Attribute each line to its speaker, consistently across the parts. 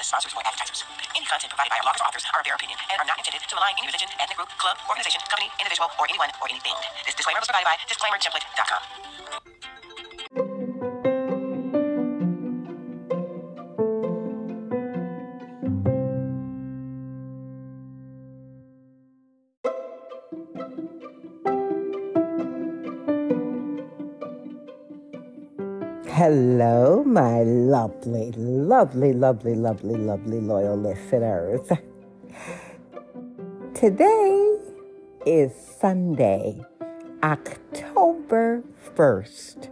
Speaker 1: as sponsors or advertisers. Any content provided by our bloggers or authors are their opinion and are not intended to malign any religion, ethnic group, club, organization, company, individual, or anyone or anything. This disclaimer was provided by disclaimertemplate.com.
Speaker 2: Hello, my lovely, lovely, lovely, lovely, lovely loyal listeners. Today is Sunday, October 1st,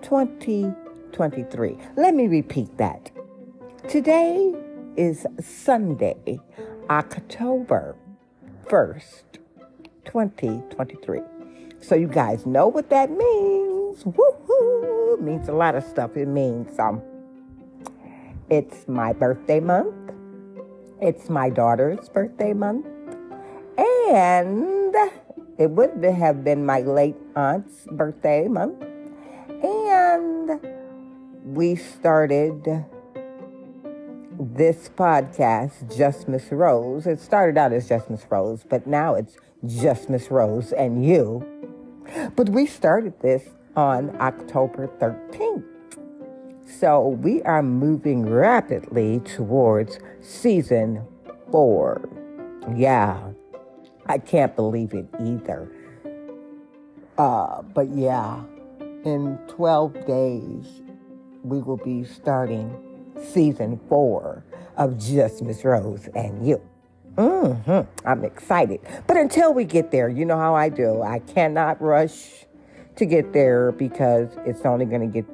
Speaker 2: 2023. Let me repeat that. Today is Sunday, October 1st, 2023. So you guys know what that means. Woohoo! It means a lot of stuff. It means um, it's my birthday month. It's my daughter's birthday month. And it would have been my late aunt's birthday month. And we started this podcast, Just Miss Rose. It started out as Just Miss Rose, but now it's Just Miss Rose and you. But we started this on October 13th. So we are moving rapidly towards season four. Yeah, I can't believe it either. Uh, but yeah, in 12 days, we will be starting season four of Just Miss Rose and You. Mm-hmm. I'm excited. But until we get there, you know how I do. I cannot rush to get there because it's only going to get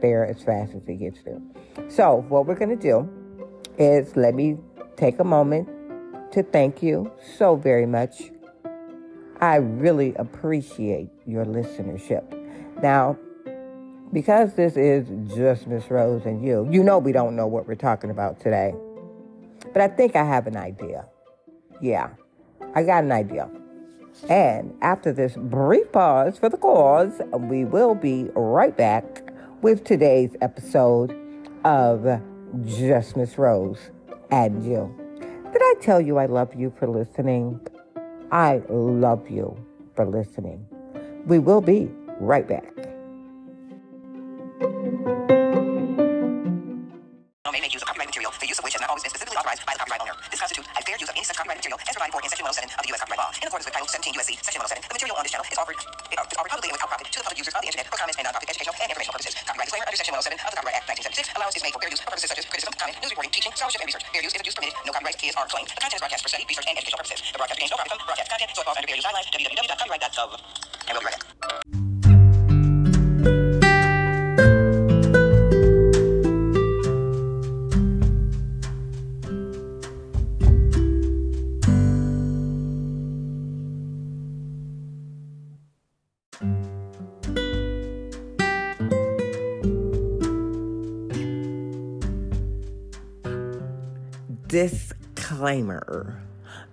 Speaker 2: there as fast as it gets there. So, what we're going to do is let me take a moment to thank you so very much. I really appreciate your listenership. Now, because this is just Miss Rose and you, you know we don't know what we're talking about today. But I think I have an idea. Yeah, I got an idea. And after this brief pause for the cause, we will be right back with today's episode of Just Miss Rose and You. Did I tell you I love you for listening? I love you for listening. We will be right back.
Speaker 1: Act 1976 allows is made for fair use for purposes such as criticism, comment, news reporting, teaching, scholarship, and research. Fair use is a use permitted. No copyright is are claimed. The content is broadcast for study, research, and educational purposes. The broadcast contains no profit broadcast content, so it falls under fair use guidelines. www.copyright.gov.
Speaker 2: Disclaimer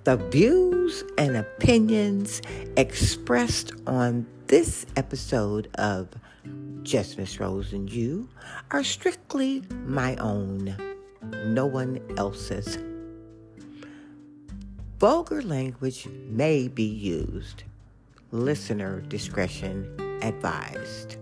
Speaker 2: The views and opinions expressed on this episode of Just Miss Rose and You are strictly my own, no one else's. Vulgar language may be used. Listener discretion advised.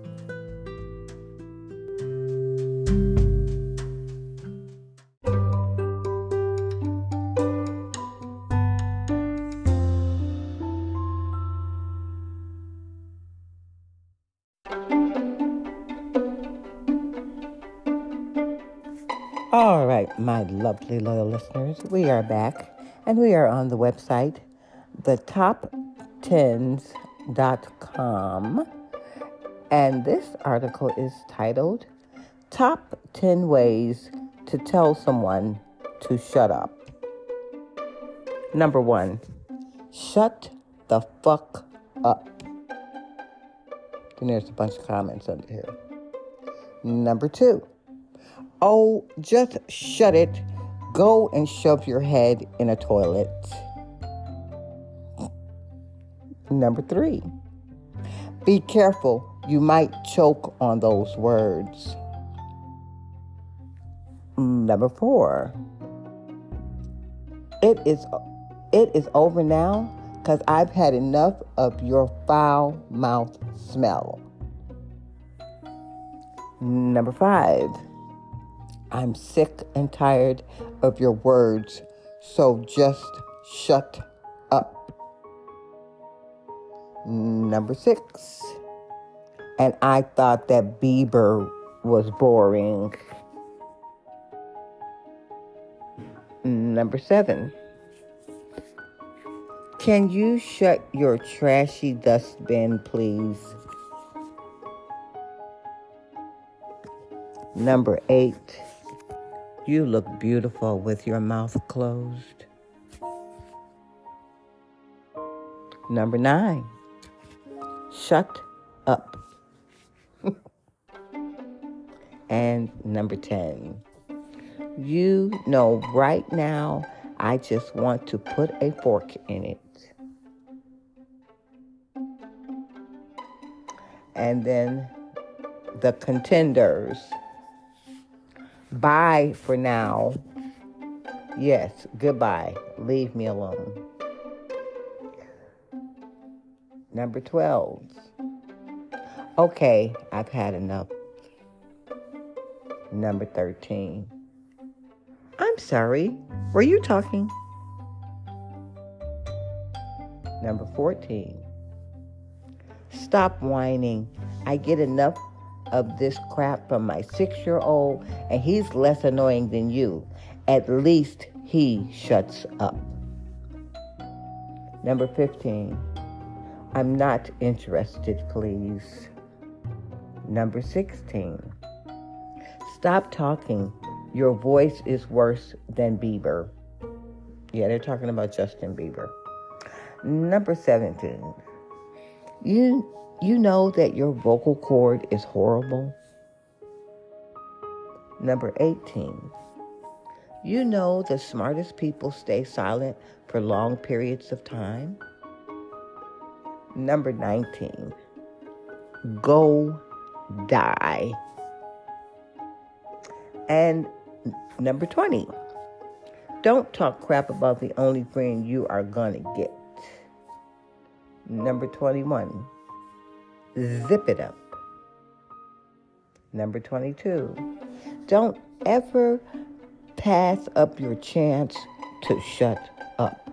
Speaker 2: All right, my lovely loyal listeners, we are back and we are on the website, thetoptens.com. And this article is titled Top 10 Ways to Tell Someone to Shut Up. Number one, shut the fuck up. Then there's a bunch of comments under here. Number two, oh, just shut it. Go and shove your head in a toilet. Number three, be careful. You might choke on those words. Number four, it is it is over now because I've had enough of your foul mouth smell. Number five, I'm sick and tired of your words, so just shut up. Number six, and I thought that Bieber was boring. Number seven, can you shut your trashy dustbin, please? Number eight, you look beautiful with your mouth closed. Number nine, shut up. and number 10, you know right now I just want to put a fork in it. And then the contenders. Bye for now. Yes, goodbye. Leave me alone. Number 12. Okay, I've had enough. Number 13. I'm sorry. Were you talking? Number 14. Stop whining. I get enough of this crap from my six year old, and he's less annoying than you. At least he shuts up. Number 15. I'm not interested, please. Number 16. Stop talking. Your voice is worse than Bieber. Yeah, they're talking about Justin Bieber. Number 17. You you know that your vocal cord is horrible. Number 18. You know the smartest people stay silent for long periods of time. Number 19. Go die. And number 20. Don't talk crap about the only friend you are going to get. Number 21. Zip it up. Number 22. Don't ever pass up your chance to shut up.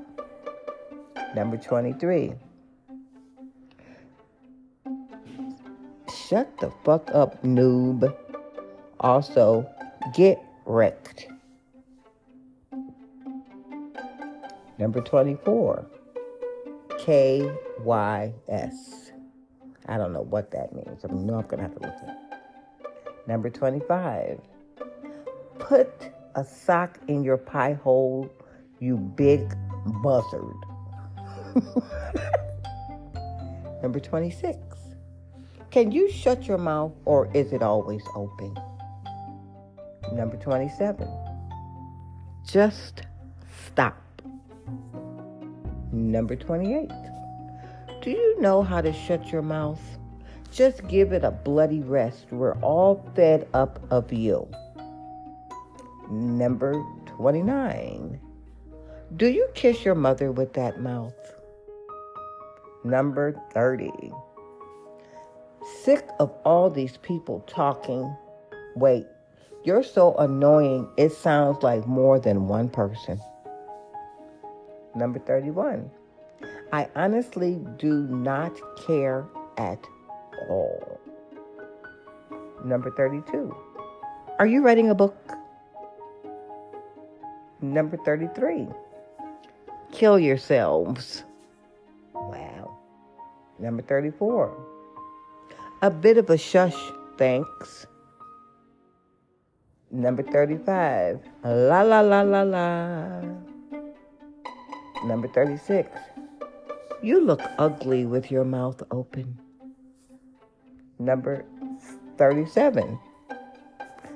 Speaker 2: Number 23. Shut the fuck up, noob. Also, get wrecked. Number 24. KYS. I don't know what that means. I know I'm going to have to look it Number 25. Put a sock in your pie hole, you big buzzard. Number 26. Can you shut your mouth or is it always open? Number 27. Just stop. Number 28. Do you know how to shut your mouth? Just give it a bloody rest. We're all fed up of you. Number 29. Do you kiss your mother with that mouth? Number 30. Sick of all these people talking. Wait, you're so annoying, it sounds like more than one person. Number 31. I honestly do not care at all. Number 32. Are you writing a book? Number 33. Kill yourselves. Wow. Number 34. A bit of a shush, thanks. Number 35. La la la la la. Number 36. You look ugly with your mouth open. Number 37.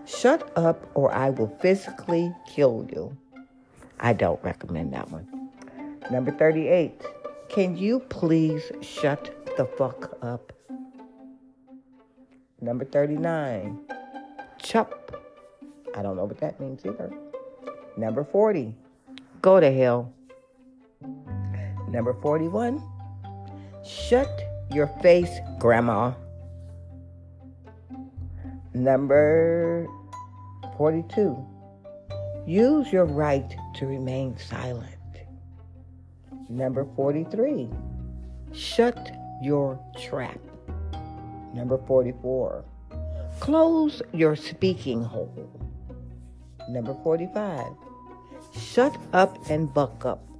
Speaker 2: Shut up or I will physically kill you. I don't recommend that one. Number 38. Can you please shut the fuck up? Number 39. Chup. I don't know what that means either. Number 40. Go to hell. Number 41. Shut your face, Grandma. Number 42. Use your right to remain silent. Number 43. Shut your trap. Number 44. Close your speaking hole. Number 45. Shut up and buck up.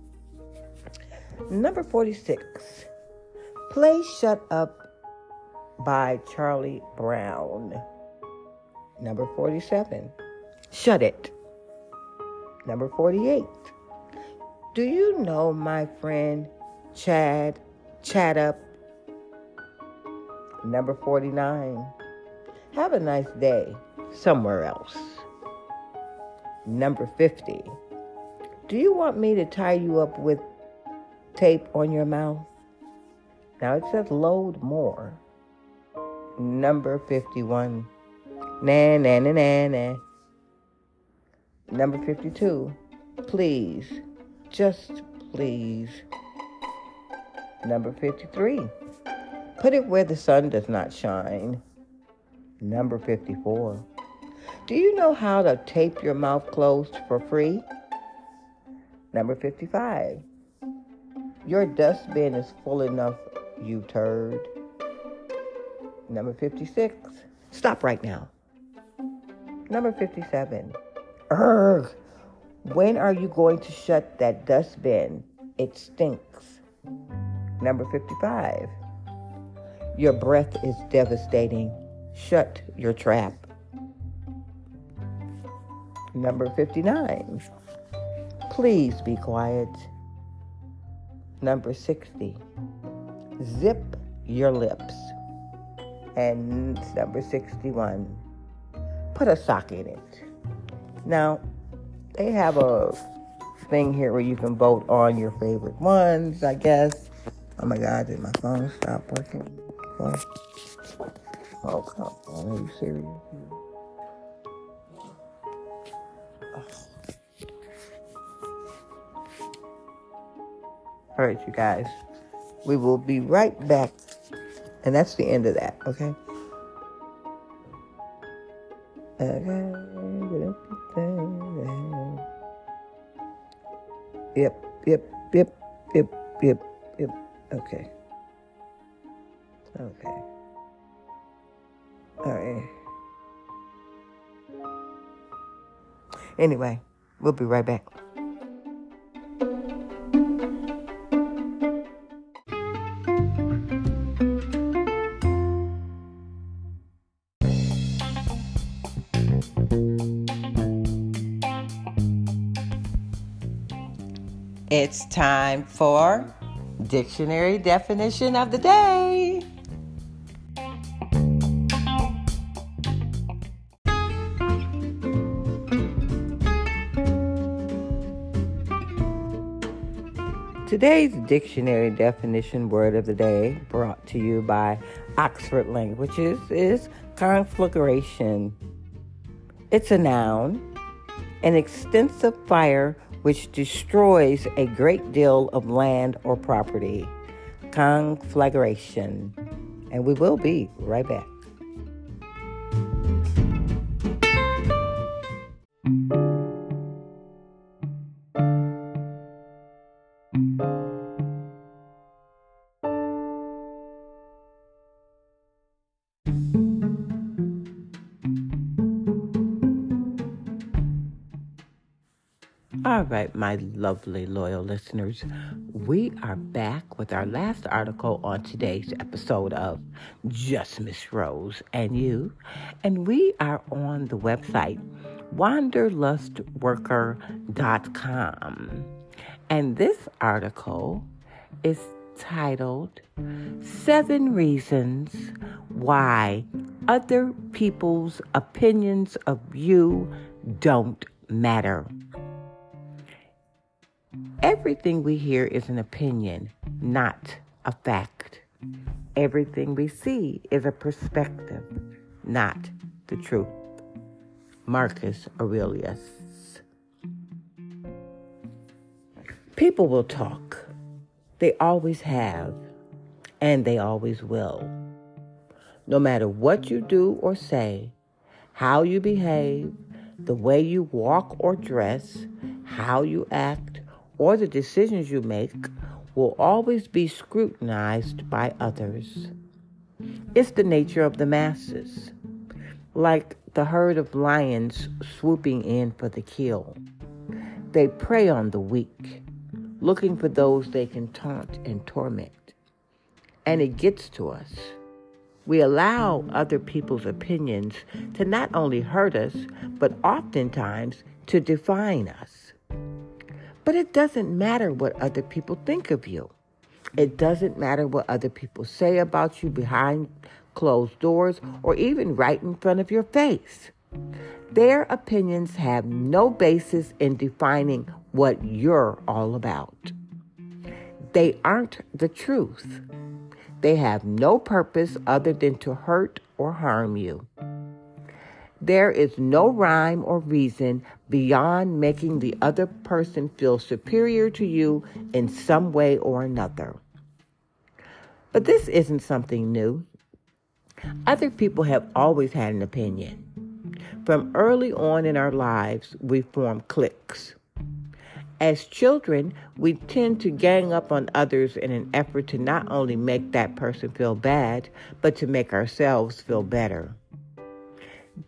Speaker 2: Number 46. Play Shut Up by Charlie Brown. Number 47. Shut It. Number 48. Do you know my friend Chad Chat Up? Number 49. Have a nice day somewhere else. Number 50. Do you want me to tie you up with tape on your mouth? Now it says load more. Number 51. Nah, nah, nah, nah, nah. Number 52. Please. Just please. Number 53. Put it where the sun does not shine. Number 54. Do you know how to tape your mouth closed for free? Number 55. Your dustbin is full enough, you turd. Number 56. Stop right now. Number 57. Urgh. When are you going to shut that dustbin? It stinks. Number 55. Your breath is devastating. Shut your trap. Number 59. Please be quiet. Number 60. Zip your lips. And number 61. Put a sock in it. Now, they have a thing here where you can vote on your favorite ones, I guess. Oh my God, did my phone stop working? Oh, come on. Are you serious? All right, you guys. We will be right back. And that's the end of that, okay? Yep, yep, yep, yep, yep, yep. Okay. Okay. All right. Anyway, we'll be right back. It's time for dictionary definition of the day. Today's dictionary definition word of the day, brought to you by Oxford Languages, is conflagration. It's a noun, an extensive fire which destroys a great deal of land or property. Conflagration. And we will be right back. Right, my lovely loyal listeners, we are back with our last article on today's episode of Just Miss Rose and You. And we are on the website wanderlustworker.com. And this article is titled Seven Reasons Why Other People's Opinions of You Don't Matter. Everything we hear is an opinion, not a fact. Everything we see is a perspective, not the truth. Marcus Aurelius. People will talk. They always have, and they always will. No matter what you do or say, how you behave, the way you walk or dress, how you act, or the decisions you make will always be scrutinized by others. It's the nature of the masses, like the herd of lions swooping in for the kill. They prey on the weak, looking for those they can taunt and torment. And it gets to us. We allow other people's opinions to not only hurt us, but oftentimes to define us. But it doesn't matter what other people think of you. It doesn't matter what other people say about you behind closed doors or even right in front of your face. Their opinions have no basis in defining what you're all about. They aren't the truth. They have no purpose other than to hurt or harm you. There is no rhyme or reason beyond making the other person feel superior to you in some way or another. But this isn't something new. Other people have always had an opinion. From early on in our lives, we form cliques. As children, we tend to gang up on others in an effort to not only make that person feel bad, but to make ourselves feel better.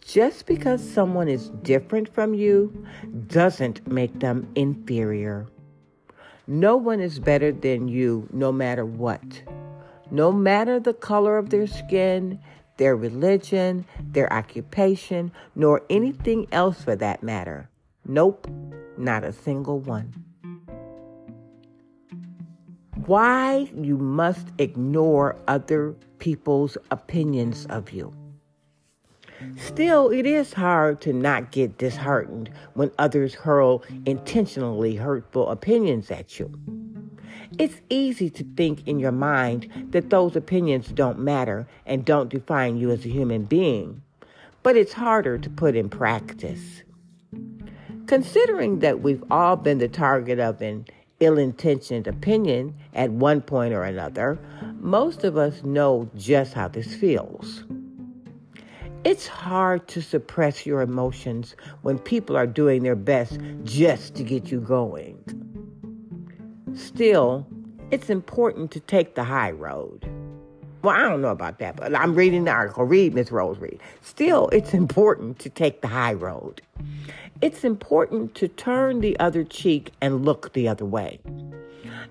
Speaker 2: Just because someone is different from you doesn't make them inferior. No one is better than you no matter what. No matter the color of their skin, their religion, their occupation, nor anything else for that matter. Nope, not a single one. Why you must ignore other people's opinions of you. Still, it is hard to not get disheartened when others hurl intentionally hurtful opinions at you. It's easy to think in your mind that those opinions don't matter and don't define you as a human being, but it's harder to put in practice. Considering that we've all been the target of an ill intentioned opinion at one point or another, most of us know just how this feels. It's hard to suppress your emotions when people are doing their best just to get you going. Still, it's important to take the high road. Well, I don't know about that, but I'm reading the article. Read, Miss Rose, read. Still, it's important to take the high road. It's important to turn the other cheek and look the other way.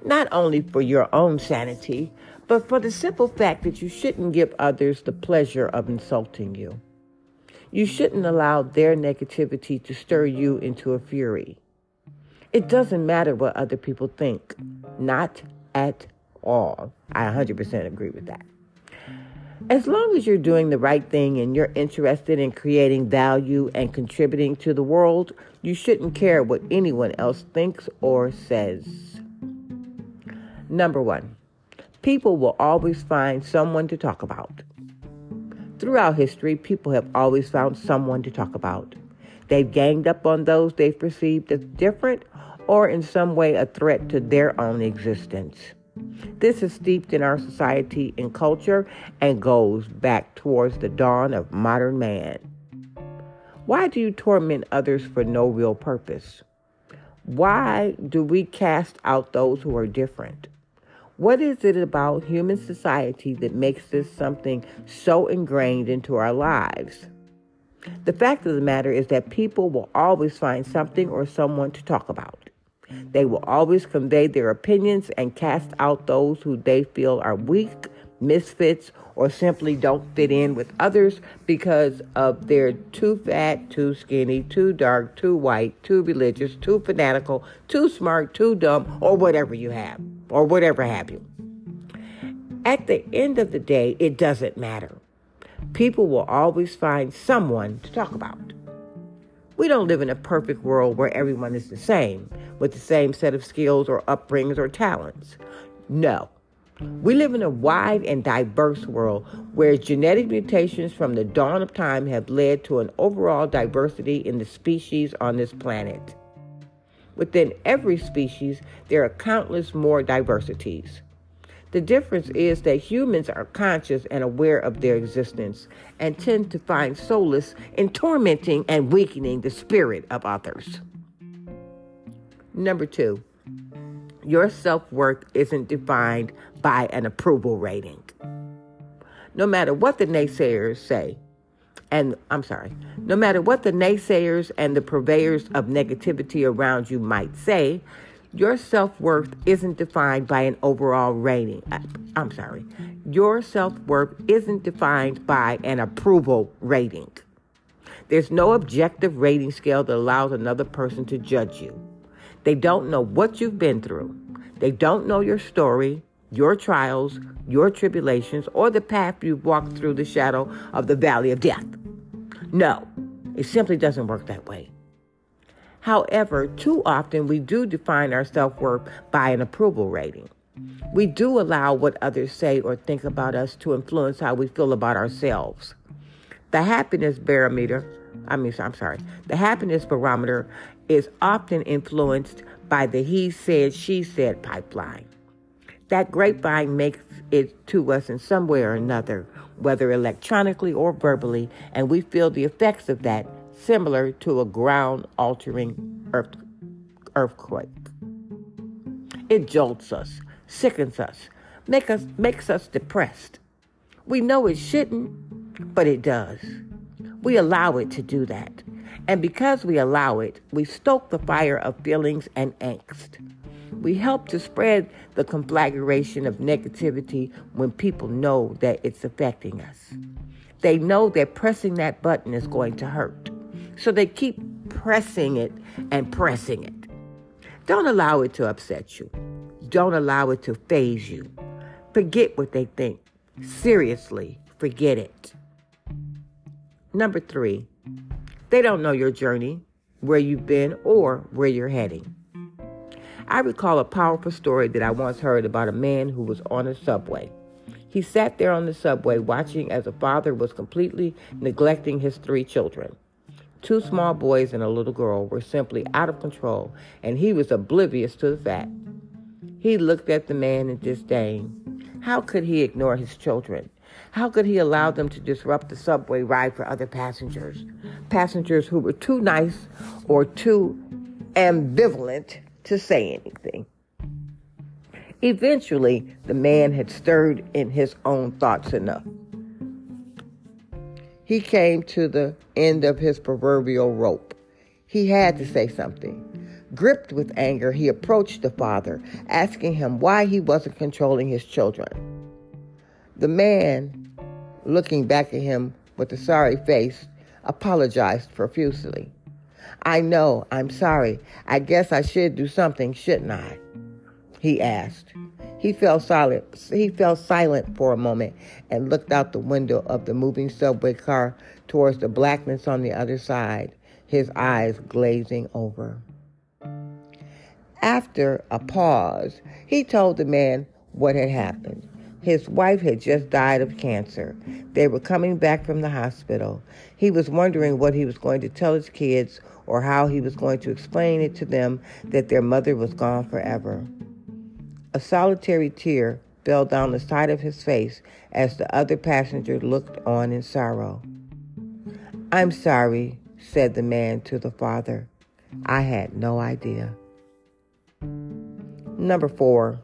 Speaker 2: Not only for your own sanity, but for the simple fact that you shouldn't give others the pleasure of insulting you. You shouldn't allow their negativity to stir you into a fury. It doesn't matter what other people think. Not at all. I 100% agree with that. As long as you're doing the right thing and you're interested in creating value and contributing to the world, you shouldn't care what anyone else thinks or says. Number one, people will always find someone to talk about. Throughout history, people have always found someone to talk about. They've ganged up on those they've perceived as different or in some way a threat to their own existence. This is steeped in our society and culture and goes back towards the dawn of modern man. Why do you torment others for no real purpose? Why do we cast out those who are different? What is it about human society that makes this something so ingrained into our lives? The fact of the matter is that people will always find something or someone to talk about. They will always convey their opinions and cast out those who they feel are weak, misfits, or simply don't fit in with others because of their too fat, too skinny, too dark, too white, too religious, too fanatical, too smart, too dumb, or whatever you have, or whatever have you. At the end of the day, it doesn't matter. People will always find someone to talk about. We don't live in a perfect world where everyone is the same, with the same set of skills or upbringings or talents. No. We live in a wide and diverse world where genetic mutations from the dawn of time have led to an overall diversity in the species on this planet. Within every species, there are countless more diversities. The difference is that humans are conscious and aware of their existence and tend to find solace in tormenting and weakening the spirit of others. Number two, your self worth isn't defined by an approval rating. No matter what the naysayers say, and I'm sorry, no matter what the naysayers and the purveyors of negativity around you might say, your self worth isn't defined by an overall rating. Uh, I'm sorry. Your self worth isn't defined by an approval rating. There's no objective rating scale that allows another person to judge you. They don't know what you've been through. They don't know your story, your trials, your tribulations, or the path you've walked through the shadow of the valley of death. No, it simply doesn't work that way. However, too often we do define our self worth by an approval rating. We do allow what others say or think about us to influence how we feel about ourselves. The happiness barometer, I mean, I'm sorry, the happiness barometer is often influenced by the he said, she said pipeline. That grapevine makes it to us in some way or another, whether electronically or verbally, and we feel the effects of that similar to a ground altering earth, earthquake. It jolts us, sickens us, make us, makes us depressed. We know it shouldn't, but it does. We allow it to do that. And because we allow it, we stoke the fire of feelings and angst. We help to spread the conflagration of negativity when people know that it's affecting us. They know that pressing that button is going to hurt. So they keep pressing it and pressing it. Don't allow it to upset you. Don't allow it to phase you. Forget what they think. Seriously, forget it. Number three, they don't know your journey, where you've been, or where you're heading. I recall a powerful story that I once heard about a man who was on a subway. He sat there on the subway watching as a father was completely neglecting his three children. Two small boys and a little girl were simply out of control, and he was oblivious to the fact. He looked at the man in disdain. How could he ignore his children? How could he allow them to disrupt the subway ride for other passengers? Passengers who were too nice or too ambivalent to say anything. Eventually, the man had stirred in his own thoughts enough. He came to the end of his proverbial rope. He had to say something. Gripped with anger, he approached the father, asking him why he wasn't controlling his children. The man, looking back at him with a sorry face, apologized profusely. I know, I'm sorry. I guess I should do something, shouldn't I? He asked. He fell silent. He fell silent for a moment and looked out the window of the moving subway car towards the blackness on the other side, his eyes glazing over. After a pause, he told the man what had happened. His wife had just died of cancer. They were coming back from the hospital. He was wondering what he was going to tell his kids or how he was going to explain it to them that their mother was gone forever. A solitary tear fell down the side of his face as the other passenger looked on in sorrow. I'm sorry, said the man to the father. I had no idea. Number four,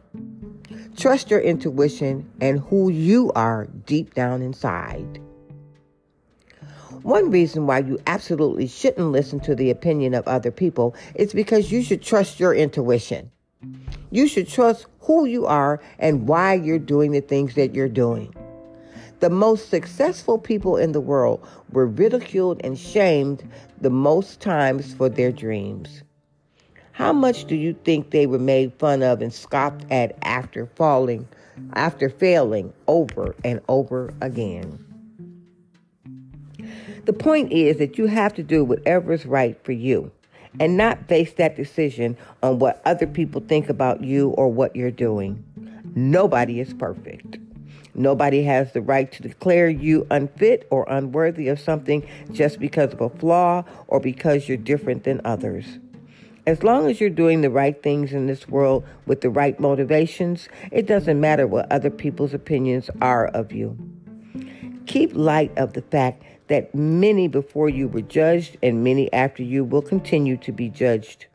Speaker 2: trust your intuition and who you are deep down inside. One reason why you absolutely shouldn't listen to the opinion of other people is because you should trust your intuition. You should trust who you are and why you're doing the things that you're doing. The most successful people in the world were ridiculed and shamed the most times for their dreams. How much do you think they were made fun of and scoffed at after falling, after failing over and over again? The point is that you have to do whatever is right for you and not base that decision on what other people think about you or what you're doing. Nobody is perfect. Nobody has the right to declare you unfit or unworthy of something just because of a flaw or because you're different than others. As long as you're doing the right things in this world with the right motivations, it doesn't matter what other people's opinions are of you. Keep light of the fact that many before you were judged and many after you will continue to be judged.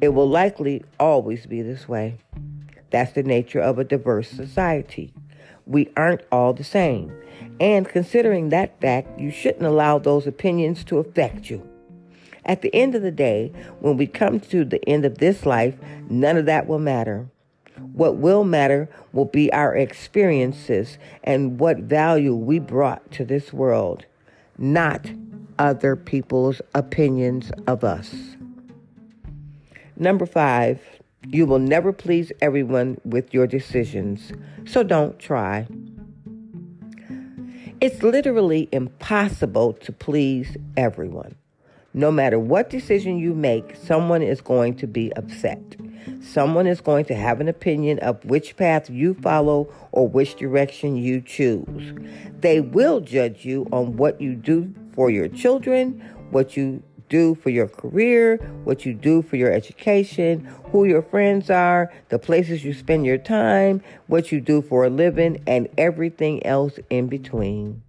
Speaker 2: It will likely always be this way. That's the nature of a diverse society. We aren't all the same. And considering that fact, you shouldn't allow those opinions to affect you. At the end of the day, when we come to the end of this life, none of that will matter. What will matter will be our experiences and what value we brought to this world, not other people's opinions of us. Number five, you will never please everyone with your decisions, so don't try. It's literally impossible to please everyone. No matter what decision you make, someone is going to be upset. Someone is going to have an opinion of which path you follow or which direction you choose. They will judge you on what you do for your children, what you do for your career, what you do for your education, who your friends are, the places you spend your time, what you do for a living, and everything else in between.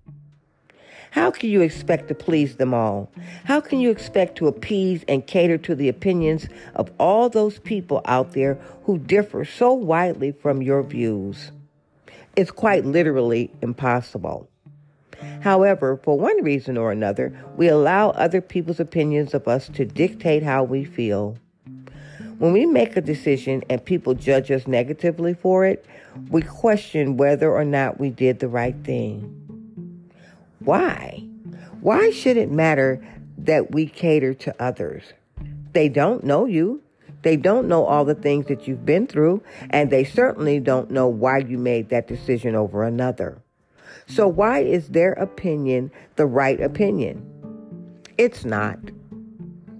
Speaker 2: How can you expect to please them all? How can you expect to appease and cater to the opinions of all those people out there who differ so widely from your views? It's quite literally impossible. However, for one reason or another, we allow other people's opinions of us to dictate how we feel. When we make a decision and people judge us negatively for it, we question whether or not we did the right thing. Why? Why should it matter that we cater to others? They don't know you. They don't know all the things that you've been through, and they certainly don't know why you made that decision over another. So, why is their opinion the right opinion? It's not.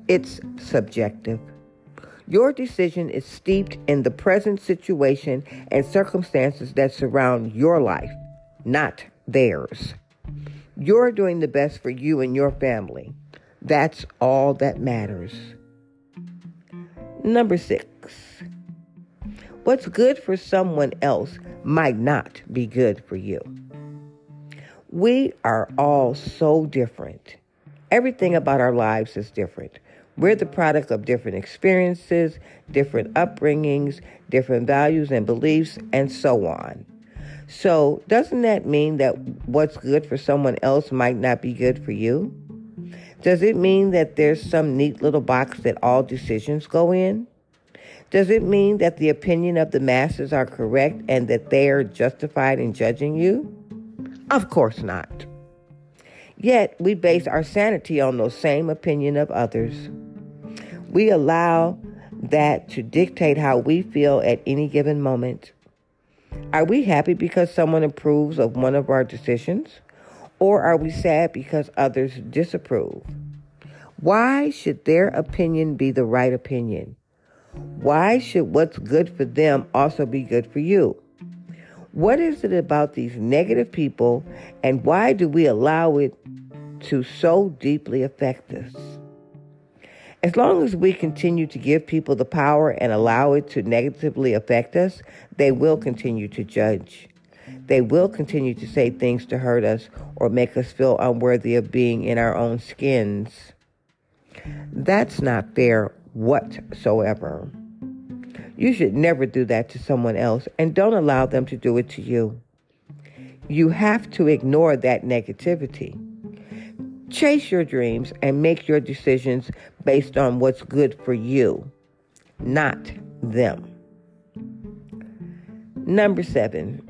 Speaker 2: It's subjective. Your decision is steeped in the present situation and circumstances that surround your life, not theirs. You're doing the best for you and your family. That's all that matters. Number six, what's good for someone else might not be good for you. We are all so different. Everything about our lives is different. We're the product of different experiences, different upbringings, different values and beliefs, and so on. So, doesn't that mean that what's good for someone else might not be good for you? Does it mean that there's some neat little box that all decisions go in? Does it mean that the opinion of the masses are correct and that they are justified in judging you? Of course not. Yet we base our sanity on those same opinion of others. We allow that to dictate how we feel at any given moment. Are we happy because someone approves of one of our decisions? Or are we sad because others disapprove? Why should their opinion be the right opinion? Why should what's good for them also be good for you? What is it about these negative people and why do we allow it to so deeply affect us? As long as we continue to give people the power and allow it to negatively affect us, they will continue to judge. They will continue to say things to hurt us or make us feel unworthy of being in our own skins. That's not fair whatsoever. You should never do that to someone else and don't allow them to do it to you. You have to ignore that negativity. Chase your dreams and make your decisions based on what's good for you, not them. Number seven,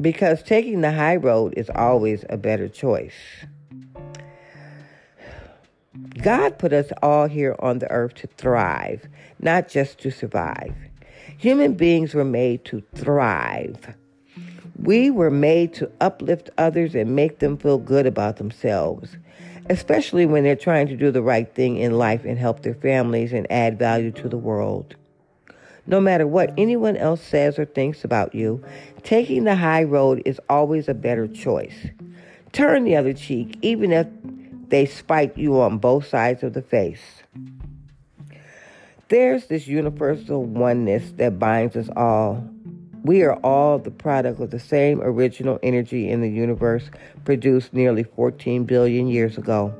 Speaker 2: because taking the high road is always a better choice. God put us all here on the earth to thrive, not just to survive. Human beings were made to thrive. We were made to uplift others and make them feel good about themselves especially when they're trying to do the right thing in life and help their families and add value to the world. No matter what anyone else says or thinks about you, taking the high road is always a better choice. Turn the other cheek, even if they spite you on both sides of the face. There's this universal oneness that binds us all. We are all the product of the same original energy in the universe produced nearly 14 billion years ago.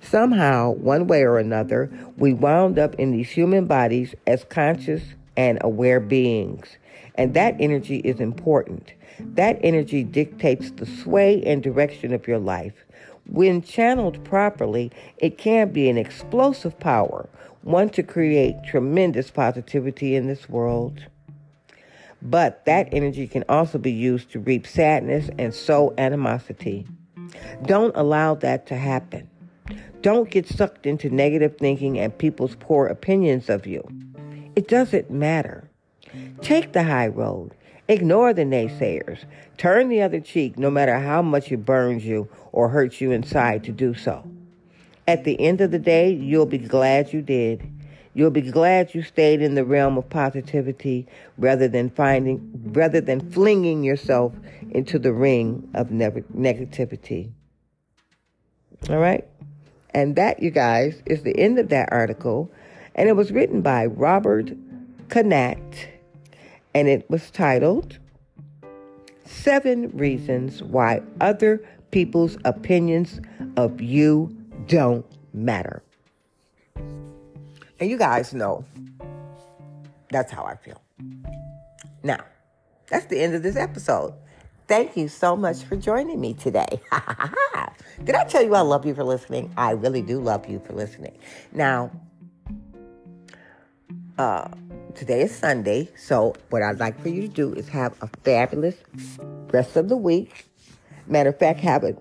Speaker 2: Somehow, one way or another, we wound up in these human bodies as conscious and aware beings. And that energy is important. That energy dictates the sway and direction of your life. When channeled properly, it can be an explosive power, one to create tremendous positivity in this world. But that energy can also be used to reap sadness and sow animosity. Don't allow that to happen. Don't get sucked into negative thinking and people's poor opinions of you. It doesn't matter. Take the high road. Ignore the naysayers. Turn the other cheek no matter how much it burns you or hurts you inside to do so. At the end of the day, you'll be glad you did. You'll be glad you stayed in the realm of positivity rather than finding rather than flinging yourself into the ring of negativity. All right? And that, you guys, is the end of that article. And it was written by Robert Kanaat. And it was titled Seven Reasons Why Other People's Opinions of You Don't Matter. And you guys know that's how I feel. Now, that's the end of this episode. Thank you so much for joining me today. Did I tell you I love you for listening? I really do love you for listening. Now, uh, today is Sunday, so what I'd like for you to do is have a fabulous rest of the week. Matter of fact, have a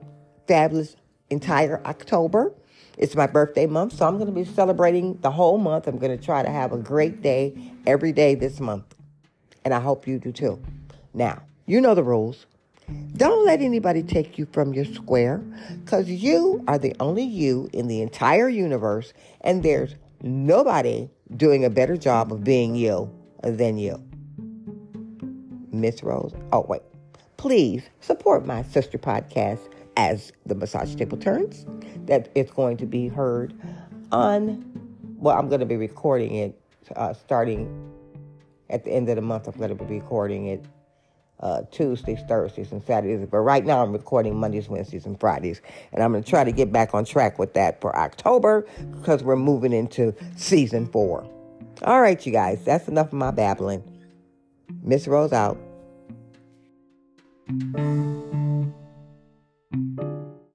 Speaker 2: fabulous entire October. It's my birthday month, so I'm going to be celebrating the whole month. I'm going to try to have a great day every day this month. And I hope you do too. Now, you know the rules. Don't let anybody take you from your square because you are the only you in the entire universe, and there's nobody doing a better job of being you than you. Miss Rose, oh, wait. Please support my sister podcast as the massage table turns. That it's going to be heard on, well, I'm going to be recording it uh, starting at the end of the month. I'm going to be recording it uh, Tuesdays, Thursdays, and Saturdays. But right now I'm recording Mondays, Wednesdays, and Fridays. And I'm going to try to get back on track with that for October because we're moving into season four. All right, you guys, that's enough of my babbling. Miss Rose out.